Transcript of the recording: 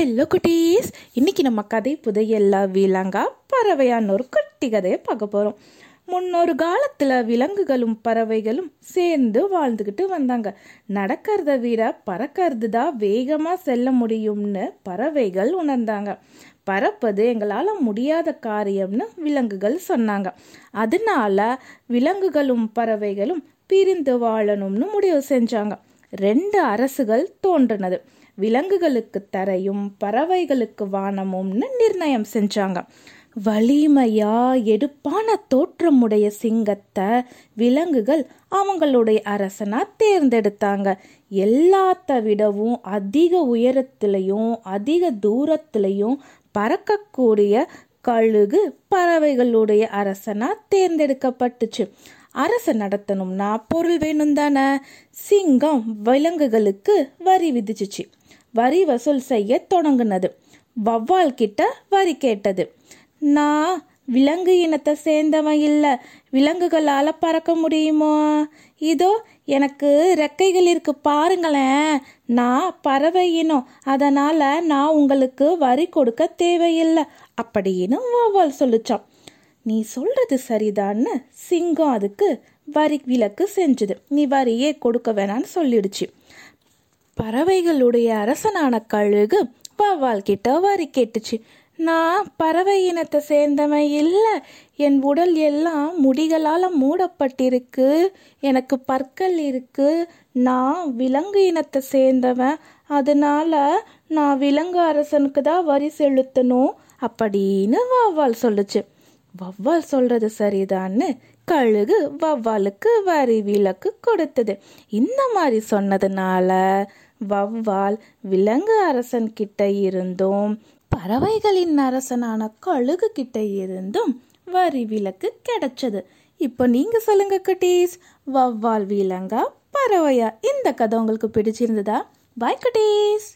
Hello குட்டீஸ். இன்றைக்கி நம்ம கதை புதையல்ல விலங்கா பறவையான ஒரு குட்டி கதையை பார்க்க போகிறோம் முன்னொரு காலத்தில் விலங்குகளும் பறவைகளும் சேர்ந்து வாழ்ந்துக்கிட்டு வந்தாங்க. நடக்கிறத விட பறக்கிறது தான் வேகமாக செல்ல முடியும்னு பறவைகள் உணர்ந்தாங்க. பறப்பது எங்களால் முடியாத காரியம்னு விலங்குகள் சொன்னாங்க. அதனால விலங்குகளும் பறவைகளும் பிரிந்து வாழணும்னு முடிவு செஞ்சாங்க. ரெண்டு அரசுகள் தோன்றினது. விலங்குகளுக்கு தரையும் பறவைகளுக்கு வானமும்னு நிர்ணயம் செஞ்சாங்க. வலிமையா எடுப்பான தோற்றமுடைய சிங்கத்தை விலங்குகள் அவங்களுடைய அரசனா தேர்ந்தெடுத்தாங்க. எல்லாத்த விடவும் அதிக உயரத்திலையும் அதிக தூரத்திலையும் பறக்கக்கூடிய கழுகு பறவைகளுடைய அரசனா தேர்ந்தெடுக்கப்பட்டுச்சு. அரசு நடத்தணும்னா பொருள் வேணும் தானே? சிங்கம் விலங்குகளுக்கு வரி விதிச்சிச்சு. வரி வசூல் செய்ய தொடங்குனது. வவ்வால் கிட்ட வரி கேட்டது. நான் விலங்கு இனத்தை சேர்ந்தவன் இல்லை. விலங்குகளால் பறக்க முடியுமோ? இதோ எனக்கு ரெக்கைகள் இருக்கு பாருங்களேன். நான் பறவை இனம். அதனால் நான் உங்களுக்கு வரி கொடுக்க தேவையில்லை. அப்படின்னு வவ்வால் சொல்லிச்சான் நீ சொல்றது சரிதான்னு சிங்கம் அதுக்கு வரி விலக்கு செஞ்சது. நீ வரியே கொடுக்க வேணான்னு சொல்லிடுச்சு. பறவைகளுடைய அரசனான கழுகு வவ்வால் கிட்ட வரி கேட்டுச்சு. நான் பறவை இனத்தை சேர்ந்தவன் இல்லை. என் உடல் எல்லாம் முடிகளால் மூடப்பட்டிருக்கு. எனக்கு பற்கள் இருக்கு. நான் விலங்கு இனத்தை சேர்ந்தவன். அதனால நான் விலங்கு அரசனுக்கு தான் வரி செலுத்தணும் அப்படின்னு வவ்வால் சொல்லுச்சு. வவ்வால் சொல்றது சரிதான்னு கழுகு வவ்வாலுக்கு வரி விலக்கு கொடுத்தது. இந்த மாதிரி சொன்னதுனால வவ்வால் விலங்கு அரசன் கிட்ட இருந்தும் பறவைகளின் அரசனான கழுகு கிட்ட இருந்தும் வரி விலக்கு கிடைச்சது. இப்போ நீங்க சொல்லுங்க குட்டீஸ் வவ்வால் விலங்கா பறவையா? இந்த கதை உங்களுக்கு பிடிச்சிருந்ததா? பாய் குட்டீஸ்!